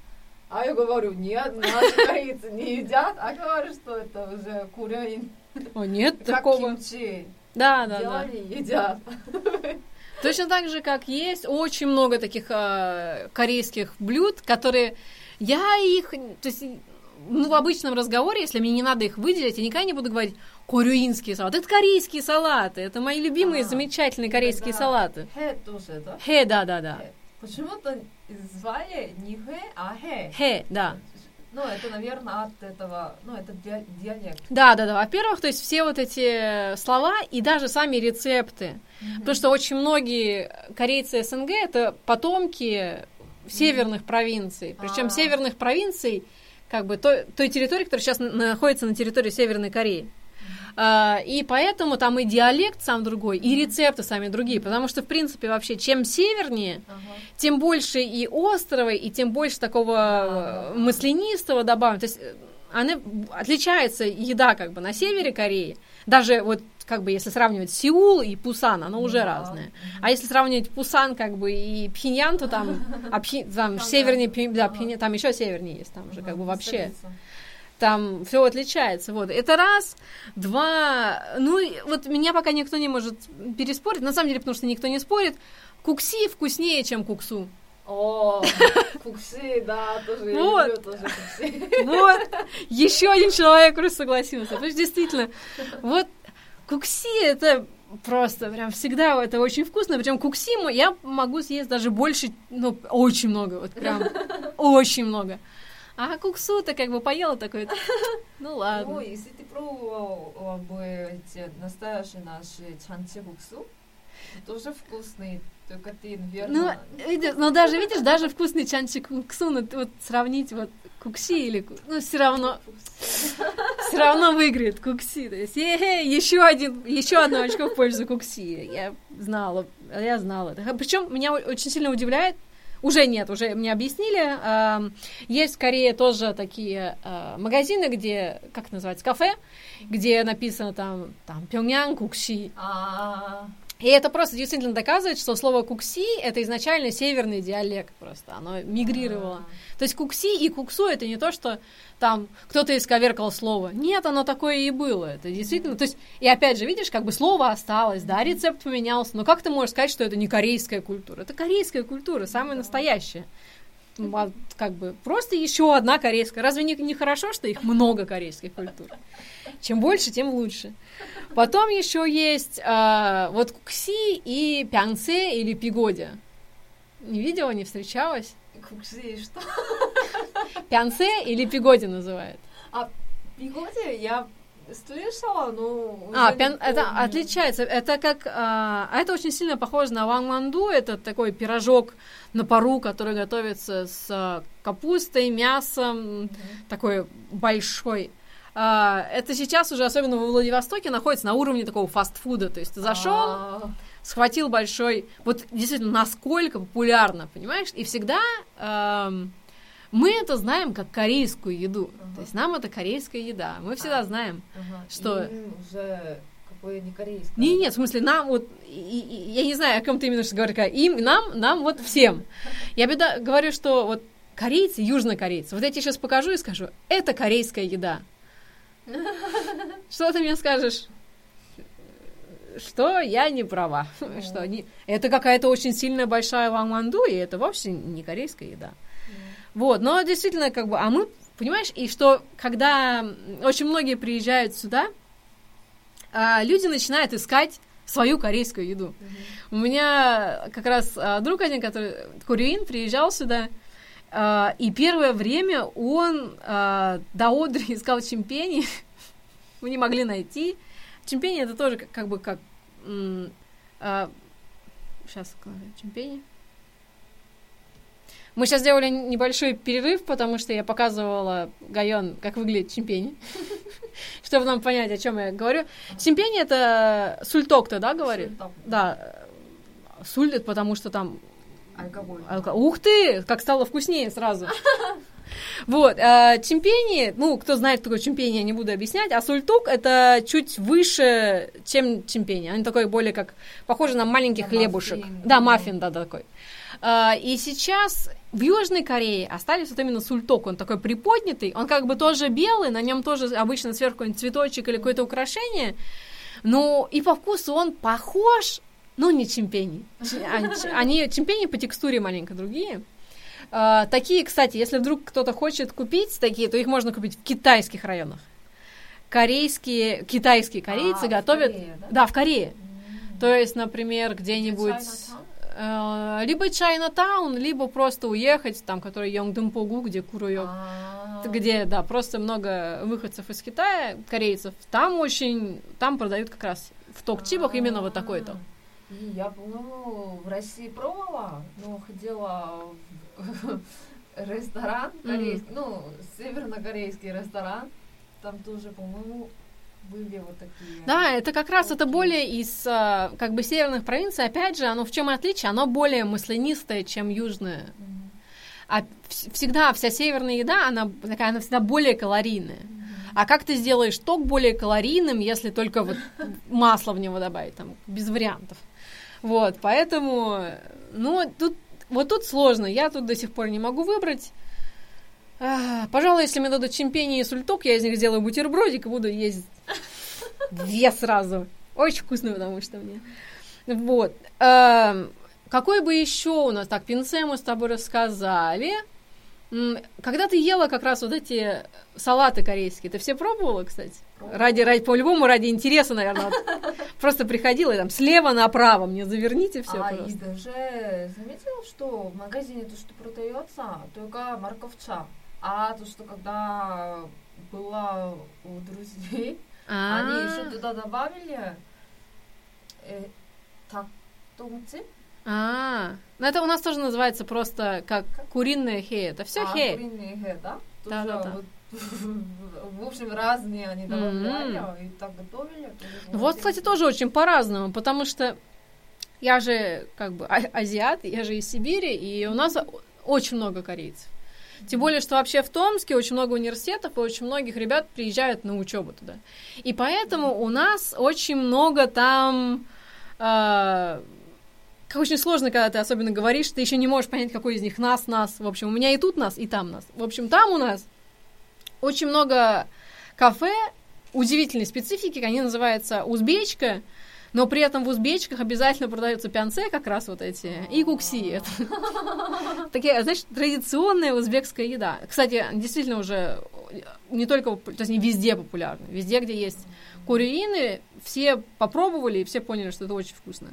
А я говорю, нет, наши корейцы не едят, а говорю, что это уже курянин. О, нет как такого. кимчи. Да, да, Делали, да. едят. Точно так же, как есть очень много таких э, корейских блюд, которые я их, то есть ну, в обычном разговоре, если мне не надо их выделить, я никогда не буду говорить корюинский салат. Это корейские салаты. Это мои любимые а, замечательные корейские да. салаты. Хэ тоже, да? Хэ, да, да, да. Почему-то звали не хэ, а хэ. Хэ, да. Ну, это, наверное, от этого, ну, это ди- диалект. Да, да, да. Во-первых, то есть все вот эти слова и даже сами рецепты. Потому что очень многие корейцы СНГ это потомки северных провинций. Причем А. северных провинций, как бы той, той территории, которая сейчас на- находится на территории Северной Кореи. А, и поэтому там и диалект сам другой, и рецепты сами другие. Потому что, в принципе, вообще, чем севернее, Ага. тем больше и острова, и тем больше такого э, маслянистого добавим. То есть э, она отличается еда как бы на севере Кореи. Даже вот как бы если сравнивать Сеул и Пусан, оно уже Да. разное. А если сравнивать Пусан как бы и Пхеньян, то там, а Пхи- там Там, севернее, да. Да. Пхеньян- там еще севернее есть, там уже как бы вообще там все отличается. Вот. Это раз. Два. Ну, вот меня пока никто не может переспорить. На самом деле, потому что никто не спорит. Кукси вкуснее, чем куксу. О, кукси, да, тоже Вот. люблю тоже кукси. Вот. Еще один человек согласился. Потому что действительно, вот кукси это просто прям всегда это очень вкусно. Причем кукси я могу съесть даже больше, ну, очень много. Вот прям очень много. А куксу-то как бы поела такой, ну ладно. Ой, если ты пробовал бы эти настоящие наши чанчи-куксу, тоже вкусные, только ты, Ну, наверное... видишь, ну даже видишь, даже вкусный чанчик куксу, ну, вот сравнить вот кукси или ну все равно все равно выиграет кукси. То есть еще один еще одно очко в пользу кукси. Я знала, я знала. Причем меня очень сильно удивляет. Уже нет, уже мне объяснили. Есть в Корее тоже такие а, магазины, где, как называется, кафе, где написано там, там, Пёнгян кукси. И это просто действительно доказывает, что слово кукси это изначально северный диалект просто, оно мигрировало. То есть кукси и куксу это не то, что там кто-то исковеркал слово. Нет, оно такое и было. Это действительно, то есть, и опять же, видишь, как бы слово осталось, да, рецепт поменялся, но как ты можешь сказать, что это не корейская культура? Это корейская культура, самая настоящая. Как бы просто еще одна корейская. Разве не, не хорошо, что их много корейских культур? Чем больше, тем лучше. Потом еще есть а, вот кукси и пянце или пигодя. Не видела, не встречалась? кукси, что? Пянце или пигоди называют. Пигоди я слышала, но... А, пян- это отличается. Это как... а, а это очень сильно похоже на вангманду. Это такой пирожок на пару, который готовится с а, капустой, мясом, Мгм. такой большой. А, это сейчас уже, особенно во Владивостоке, находится на уровне такого фастфуда. То есть ты зашел, А, схватил большой... Вот действительно, насколько популярно, понимаешь? И всегда эм, мы это знаем как корейскую еду. То есть нам это корейская еда. Мы всегда А. знаем. Что? Им уже какое не корейское. Не, нет, в смысле, нам вот, и- и- я не знаю, о ком ты именно что говоришь, им, нам, нам вот всем. Я беда, говорю, что вот корейцы, южнокорейцы, вот я тебе сейчас покажу и скажу, это корейская еда. Что ты мне скажешь? Что я не права. Что не... Это какая-то очень сильная большая вангманду, и это вовсе не корейская еда. Вот, но действительно, как бы, а мы, понимаешь, и что, когда очень многие приезжают сюда, а, люди начинают искать свою корейскую еду. У меня как раз а, друг один, который кореин, приезжал сюда, а, и первое время он а, до Одри искал чемпени, мы не могли найти. Чемпени это тоже как, как бы как... сейчас, чемпени. Мы сейчас сделали небольшой перерыв, потому что я показывала Гайон, как выглядит чемпень, чтобы нам понять, о чем я говорю. Чемпень это сульток-то, да, говорит? Да, суль, это потому что там... Алкоголь. алко- Ух ты, как стало вкуснее сразу. Вот, а, чемпени, ну, кто знает, что такое чемпени, я не буду объяснять, а сультук это чуть выше, чем чемпени. Они такой более как, похожи на маленьких На хлебушек. маффин. Да, маффин, да, такой. А, И сейчас в Южной Корее остались вот именно сульток, он такой приподнятый, он как бы тоже белый, на нем тоже обычно сверху какой-нибудь цветочек или какое-то украшение, но и по вкусу он похож, но не чемпени. Ч- Они, чемпени по текстуре маленько другие. А, такие, кстати, если вдруг кто-то хочет купить такие, то их можно купить в китайских районах. Корейские, китайские корейцы А, в готовят... Корее, да? Да, в Корее. М. То есть, например, где-нибудь... Э, либо Чайнатаун, либо просто уехать, там, который Йонгдымпогу, где. А, А. где, да, просто много выходцев из Китая, корейцев, там очень, там продают как раз в ток-чипах именно вот такой-то. А, И я, по-моему, в России пробовала, но ходила в ресторан корейский, ну, севернокорейский ресторан. Там тоже, по-моему, были вот такие. Да, это как раз это более из а, как бы северных провинций. Опять же, оно в чем отличие? Оно более маслянистое, чем южное. А вс- всегда вся северная еда, она такая, она всегда более калорийная. А как ты сделаешь ток более калорийным, если только вот масло в него добавить, там, без вариантов. Вот, поэтому, ну, тут, вот тут сложно, я тут до сих пор не могу выбрать. А, пожалуй, если мне дадут чемпени и сульток, я из них сделаю бутербродик и буду есть две сразу. Очень вкусно, потому что мне. Вот. Эм, какой бы еще у нас, так, пинце мы с тобой рассказали. Когда ты ела как раз вот эти салаты корейские, ты все пробовала, кстати? Ради, ради, по-любому ради интереса, наверное. Просто приходила и там слева направо мне заверните все а, просто. и даже заметил, что в магазине то, что продается, только морковча. А то, что когда была у друзей, они А, еще туда добавили э, так, томцы. А, ну это у нас тоже называется просто как куриное хе. Это все а, хе. куриные хэ, да? Да, да, да. вот, В общем, разные они добавляли М. и так готовили. Ну Вот, кстати, тоже очень по-разному, потому что я же как бы а- азиат, я же из Сибири, и у нас очень много корейцев. Тем более, что вообще в Томске очень много университетов, и очень многих ребят приезжают на учебу туда. И поэтому у нас очень много там... э, как очень сложно, когда ты особенно говоришь, ты еще не можешь понять, какой из них нас, нас. В общем, у меня и тут нас, и там нас. В общем, там у нас очень много кафе удивительной специфики, они называются узбечка, но при этом в узбечках обязательно продаются пянце, как раз вот эти, и кукси. Такие, значит, традиционная узбекская еда. Кстати, действительно уже не только, то есть не везде популярны. Везде, где есть куриины, все попробовали и все поняли, что это очень вкусно.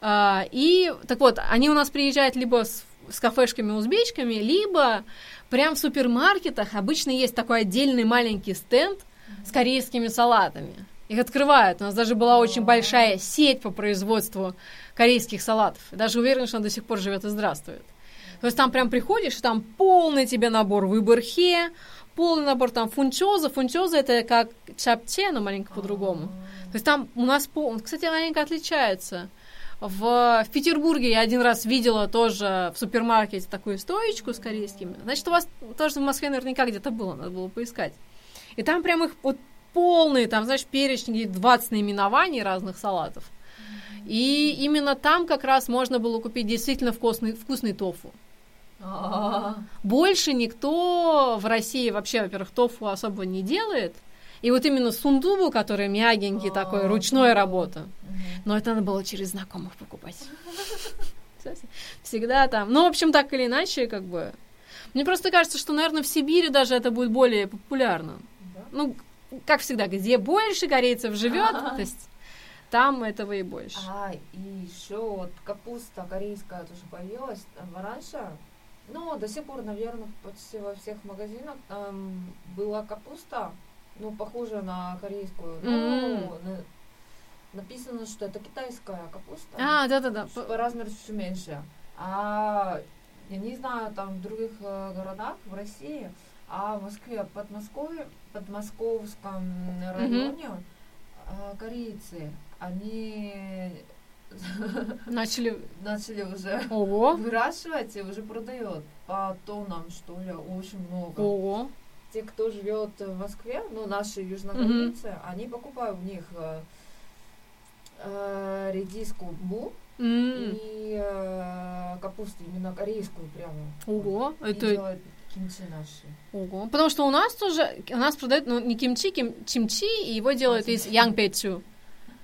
А, и, так вот, они у нас приезжают либо с, с кафешками-узбечками, либо прям в супермаркетах обычно есть такой отдельный маленький стенд с корейскими салатами. Их открывают. У нас даже была очень большая сеть по производству корейских салатов. Даже уверена, что она до сих пор живет и здравствует. То есть там прям приходишь, там полный тебе набор выборхе, полный набор там фунчоза. Фунчоза это как чапче, но маленько по-другому. То есть там у нас, пол... кстати, маленько отличается. В, в Петербурге я один раз видела тоже в супермаркете такую стоечку с корейскими. Значит, у вас тоже в Москве наверняка где-то было, надо было поискать. И там прям их вот полные, там, знаешь, перечень, где 20 наименований разных салатов. И именно там как раз можно было купить действительно вкусный, вкусный тофу. А, Больше никто в России вообще, во-первых, тофу особо не делает. И вот именно сундубу, который мягенький такой, ручной работа. Но это надо было через знакомых покупать. Всегда там. Ну, в общем, так или иначе, как бы. Мне просто кажется, что, наверное, в Сибири даже это будет более популярно. Ну, как всегда, где больше корейцев живет, то есть там этого и больше. А, и еще вот капуста корейская тоже появилась раньше. Ну, до сих пор, наверное, почти во всех магазинах там была капуста, ну, похожая на корейскую. Ну, М. на- написано, что это китайская капуста. А, да-да-да. По размеру чуть меньше. А я не знаю, там в других э, городах в России, а в Москве, Подмосковье, Подмосковском районе э, корейцы, они Начали. начали уже Ого. выращивать и уже продают по тоннам, что ли, очень много. Ого. Те, кто живет в Москве, ну, наши южнокорейцы, они покупают у них э, э, редиску бу, М. и э, капусту именно корейскую прямо. Ого. И Это делают кимчи наши. Ого. Потому что у нас тоже, у нас продают, ну, не кимчи, ким, чимчи, и его делают из янгпечу.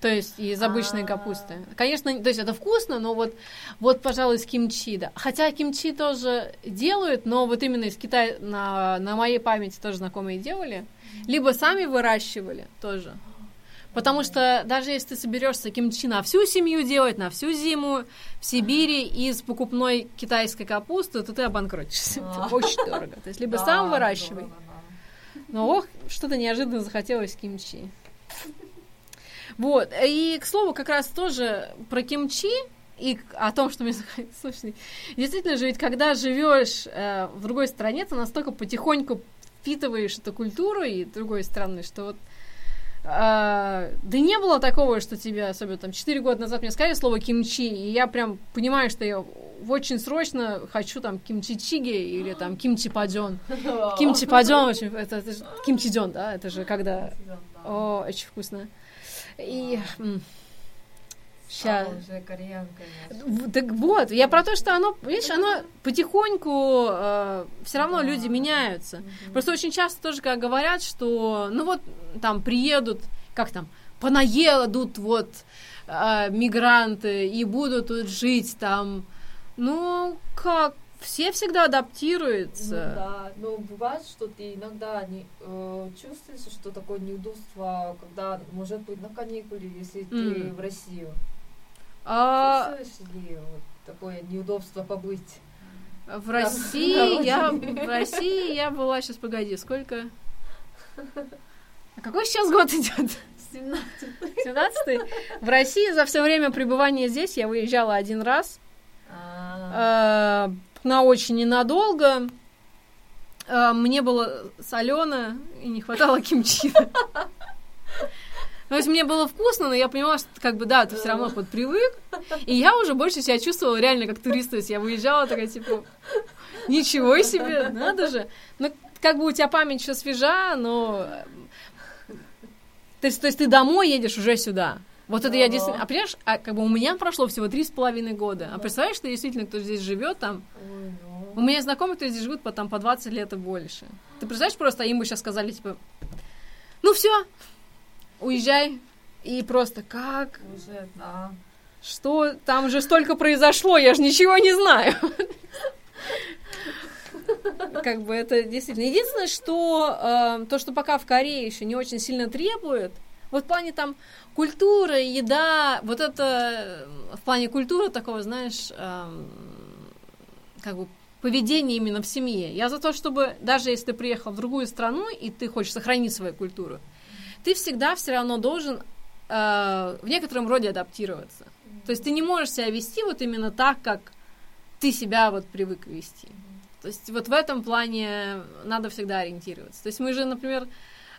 То есть из обычной А. капусты. Конечно, то есть это вкусно, но вот, вот, пожалуй, с кимчи, да. Хотя кимчи тоже делают, но вот именно из Китая на, на моей памяти тоже знакомые делали. Либо сами выращивали тоже. Потому что даже если ты соберешься кимчи на всю семью делать, на всю зиму в Сибири из покупной китайской капусты, то ты обанкротишься. Это очень дорого. То есть либо сам выращивай. Но ох, что-то неожиданно захотелось кимчи. Вот. И, к слову, как раз тоже про кимчи и о том, что мне слушай, действительно же, ведь когда живешь э, в другой стране, ты настолько потихоньку впитываешь эту культуру и другой страны, что вот а, да не было такого, что тебе, особенно там 4 года назад мне сказали слово кимчи, и я прям понимаю, что я очень срочно хочу там кимчи чиги или там кимчи паден. Кимчи паден очень, это, это кимчи ден, да, это же когда, о, очень вкусно. И Сейчас. А. Так вот, я про то, что оно, видишь, оно потихоньку э, все равно да. люди меняются. Угу. Просто очень часто тоже, как говорят, что, ну вот, там приедут, как там, понаедут вот э, мигранты и будут тут жить там. Ну, как? Все всегда адаптируются. Ну, да, но бывает, что ты иногда не, э, чувствуешь, что такое неудобство, когда, может быть, на каникуле, если mm. ты в Россию. А... Ли вот такое неудобство побыть? В России я в России я была сейчас погоди сколько? А какой сейчас год идет? 17 17 В России за все время пребывания здесь я выезжала один раз. А. Э, на очень ненадолго. Э, мне было солено и не хватало кимчи. То есть мне было вкусно, но я поняла, что как бы да, ты все равно подпривык. И я уже больше себя чувствовала реально как турист. То есть я выезжала такая, типа, ничего себе, надо же. Ну, как бы у тебя память еще свежа, но... То есть, то есть ты домой едешь уже сюда. Вот это я действительно... А понимаешь, а, как бы у меня прошло всего три с половиной года. А представляешь, что действительно кто здесь живет там... У меня знакомые, кто здесь живут по, там, по 20 лет и больше. Ты представляешь, просто им бы сейчас сказали, типа, ну все, уезжай. И просто как? Уже, да. Что? Там же столько произошло, я же ничего не знаю. Как бы это действительно. Единственное, что э, то, что пока в Корее еще не очень сильно требует, вот в плане там культуры, еда, вот это в плане культуры такого, знаешь, э, как бы поведение именно в семье. Я за то, чтобы даже если ты приехал в другую страну и ты хочешь сохранить свою культуру, ты всегда все равно должен э, в некотором роде адаптироваться. То есть ты не можешь себя вести вот именно так, как ты себя вот привык вести. То есть вот в этом плане надо всегда ориентироваться. То есть мы же, например, э,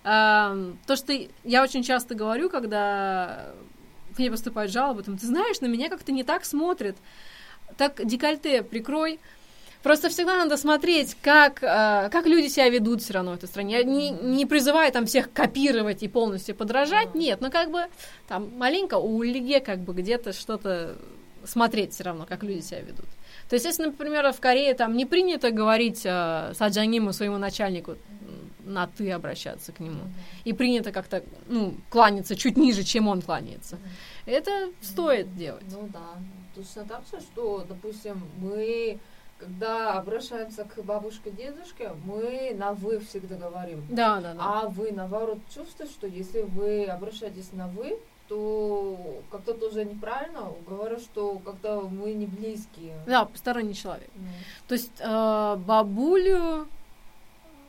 то, что я очень часто говорю, когда к мне поступают жалобы, там, ты знаешь, на меня как-то не так смотрят, так декольте прикрой, Просто всегда надо смотреть, как, э, как люди себя ведут все равно в этой стране. Я не, не призываю там всех копировать и полностью подражать, нет, но как бы там маленько у Лиге как бы где-то что-то смотреть все равно, как люди себя ведут. То есть, если, например, в Корее там не принято говорить э, саджаниму своему начальнику на ты обращаться к нему, и принято как-то ну, кланяться чуть ниже, чем он кланяется, это стоит делать. Ну да, точно так же, что, допустим, мы когда обращаемся к бабушке, дедушке, мы на вы всегда говорим. Да, да, да. А вы, наоборот, чувствуете, что если вы обращаетесь на вы, то как-то тоже неправильно. Говорят, что как-то мы не близкие. Да, посторонний человек. Mm. То есть э, бабулю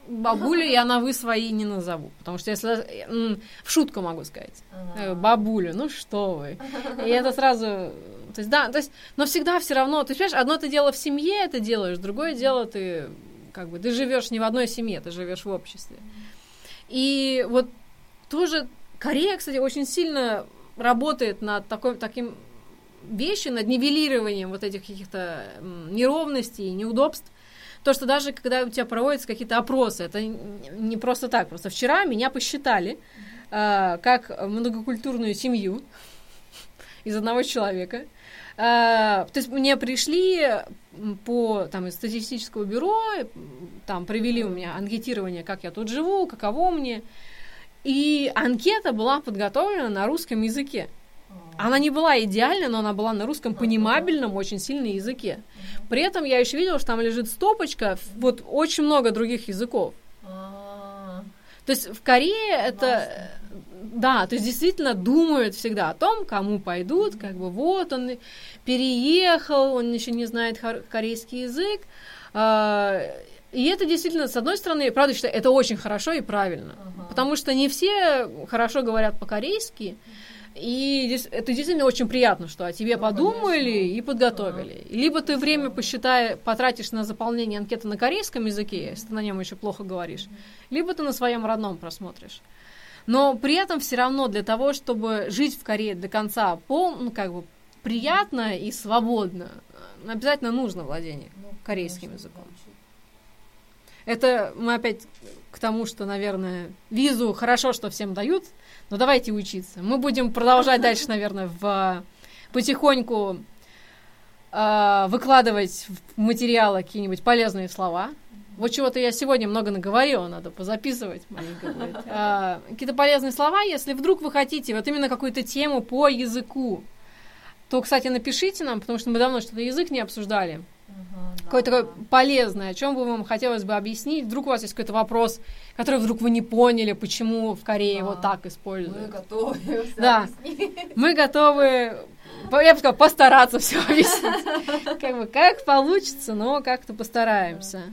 бабулю я на вы свои не назову, потому что если в шутку могу сказать, uh-huh. бабулю, ну что вы, и это сразу то есть, да, то есть, но всегда все равно, ты понимаешь, одно ты дело в семье это делаешь, другое дело ты, как бы, ты живешь не в одной семье, ты живешь в обществе. И вот тоже Корея, кстати, очень сильно работает над такой, таким вещью, над нивелированием вот этих каких-то неровностей, неудобств. То, что даже когда у тебя проводятся какие-то опросы, это не просто так. Просто вчера меня посчитали э, как многокультурную семью из одного человека. Э, то есть мне пришли по там, из статистического бюро, там провели у меня анкетирование, как я тут живу, каково мне. И анкета была подготовлена на русском языке. Она не была идеальной, но она была на русском понимабельном, очень сильном языке. При этом я еще видела, что там лежит стопочка, вот очень много других языков. То есть в Корее это да, то есть действительно думают всегда о том, кому пойдут, как бы вот он переехал, он еще не знает корейский язык. А, и это действительно, с одной стороны, правда, что это очень хорошо и правильно, ага. потому что не все хорошо говорят по-корейски, и это действительно очень приятно, что о тебе ну, подумали конечно. и подготовили. Ага. Либо ты время посчитай, потратишь на заполнение анкеты на корейском языке, если ты на нем еще плохо говоришь, либо ты на своем родном просмотришь. Но при этом все равно для того, чтобы жить в Корее до конца пол, ну, как бы приятно и свободно, обязательно нужно владение ну, корейским языком. Это мы опять к тому, что, наверное, визу хорошо, что всем дают, но давайте учиться. Мы будем продолжать дальше, наверное, в, потихоньку э, выкладывать в материалы какие-нибудь полезные слова. Вот чего-то я сегодня много наговорила, надо позаписывать. А, какие-то полезные слова, если вдруг вы хотите вот именно какую-то тему по языку, то, кстати, напишите нам, потому что мы давно что-то язык не обсуждали. Какое-то полезное, о чем бы вам хотелось бы объяснить. Вдруг у вас есть какой-то вопрос, который вдруг вы не поняли, почему в Корее да. вот так используют. Мы готовы. Да. Мы готовы, я бы сказала, постараться все объяснить. Как бы как получится, но как-то постараемся.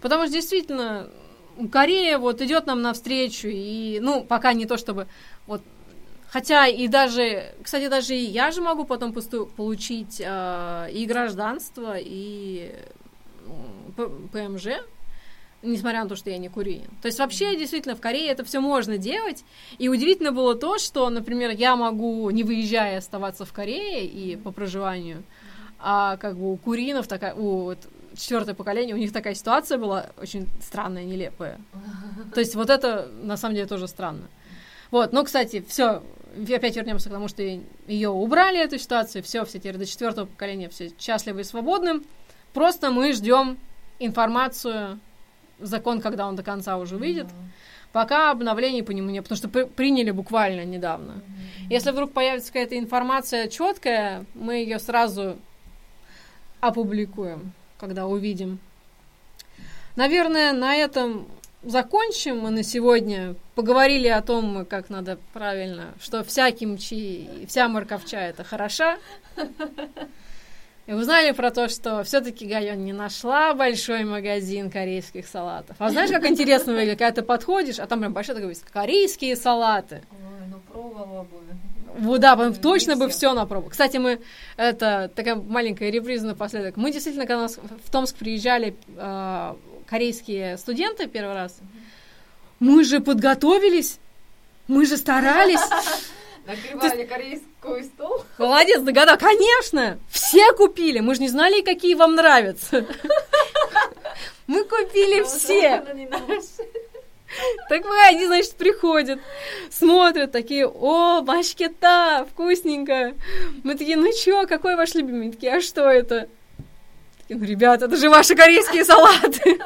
Потому что действительно Корея вот идет нам навстречу, и, ну, пока не то чтобы вот Хотя и даже, кстати, даже и я же могу потом получить э, и гражданство, и ПМЖ, несмотря на то, что я не курю. То есть вообще действительно в Корее это все можно делать. И удивительно было то, что, например, я могу, не выезжая, оставаться в Корее и по проживанию, а как бы у куринов такая, у вот, четвертое поколение, у них такая ситуация была очень странная, нелепая. То есть вот это на самом деле тоже странно. Вот, но, кстати, все, опять вернемся к тому, что ее убрали, эту ситуацию, все, все теперь до четвертого поколения все счастливы и свободны. Просто мы ждем информацию, закон, когда он до конца уже выйдет. Mm-hmm. Пока обновлений по нему нет, потому что при- приняли буквально недавно. Mm-hmm. Если вдруг появится какая-то информация четкая, мы ее сразу опубликуем, когда увидим. Наверное, на этом закончим мы на сегодня. Поговорили о том, как надо правильно, что вся кимчи и вся морковча это хороша. И узнали про то, что все-таки Гайон не нашла большой магазин корейских салатов. А знаешь, как интересно выглядит, когда ты подходишь, а там прям большой такой корейские салаты. Ой, ну пробовала бы. Вот, да, мы точно бы все напробовали. Кстати, мы, это такая маленькая реприза напоследок. Мы действительно, когда нас в Томск приезжали э, корейские студенты первый раз, мы же подготовились, мы же старались. Накрывали корейский стол. Молодец, догадал. Конечно, все купили. Мы же не знали, какие вам нравятся. Мы купили все. Так вы, они, значит, приходят, смотрят, такие, о, башкета, вкусненько. Мы такие, ну чё, какой ваш любимый? Такие, а что это? Такие, ну, ребята, это же ваши корейские салаты.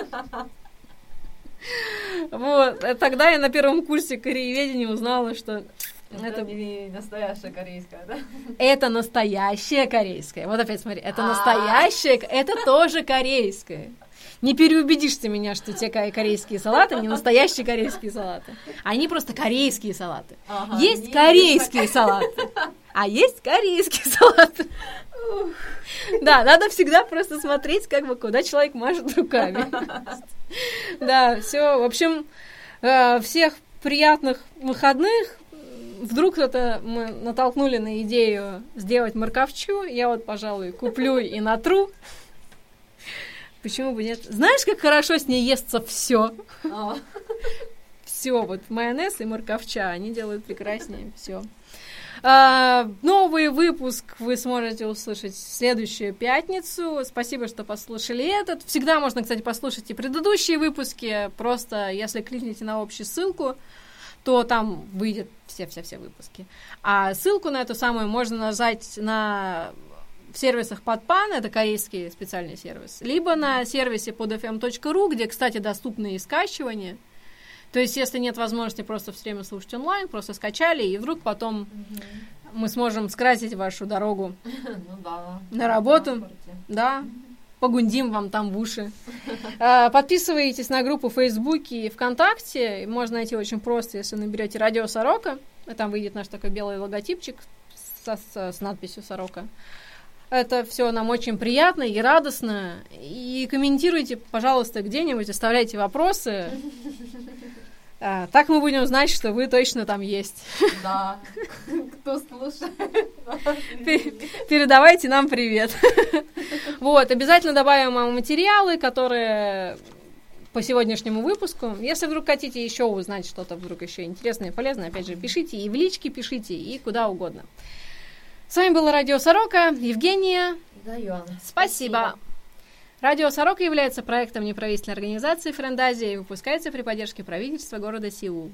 Вот, тогда я на первом курсе корееведения узнала, что это, это не настоящая корейская, да? Это настоящая корейская. Вот опять смотри, это настоящая, это тоже корейская. Не переубедишь ты меня, что те корейские салаты не настоящие корейские салаты. Они просто корейские салаты. Ага, есть корейские салаты, а есть корейские салаты. Да, надо всегда просто смотреть, как бы, куда человек машет руками. Да, все. В общем, э, всех приятных выходных. Вдруг кто-то мы натолкнули на идею сделать морковчу. Я вот, пожалуй, куплю и натру. Почему бы нет? Знаешь, как хорошо с ней естся все? А. Все, вот майонез и морковча, они делают прекраснее все. А, новый выпуск вы сможете услышать в следующую пятницу. Спасибо, что послушали этот. Всегда можно, кстати, послушать и предыдущие выпуски. Просто если кликните на общую ссылку, то там выйдет все-все-все выпуски. А ссылку на эту самую можно нажать на в сервисах Подпан, это корейский специальный сервис, либо на сервисе podfm.ru, где, кстати, доступны и скачивания. То есть, если нет возможности просто все время слушать онлайн, просто скачали, и вдруг потом угу. мы сможем скрасить вашу дорогу ну, да, на работу. Да. Погундим вам там в уши. А, Подписывайтесь на группу в Фейсбуке и ВКонтакте. Можно найти очень просто, если наберете «Радио Сорока». Там выйдет наш такой белый логотипчик со- с, с надписью «Сорока». Это все нам очень приятно и радостно. И комментируйте, пожалуйста, где-нибудь, оставляйте вопросы. А, так мы будем знать, что вы точно там есть. Да. Кто слушает? Пе- Передавайте нам привет. Вот, обязательно добавим вам материалы, которые по сегодняшнему выпуску. Если вдруг хотите еще узнать что-то вдруг еще интересное и полезное, опять же, пишите и в личке пишите, и куда угодно. С вами было Радио Сорока, Евгения. Да, Юана. Спасибо. Радио Сорока является проектом неправительственной организации Френдазия и выпускается при поддержке правительства города Сеул.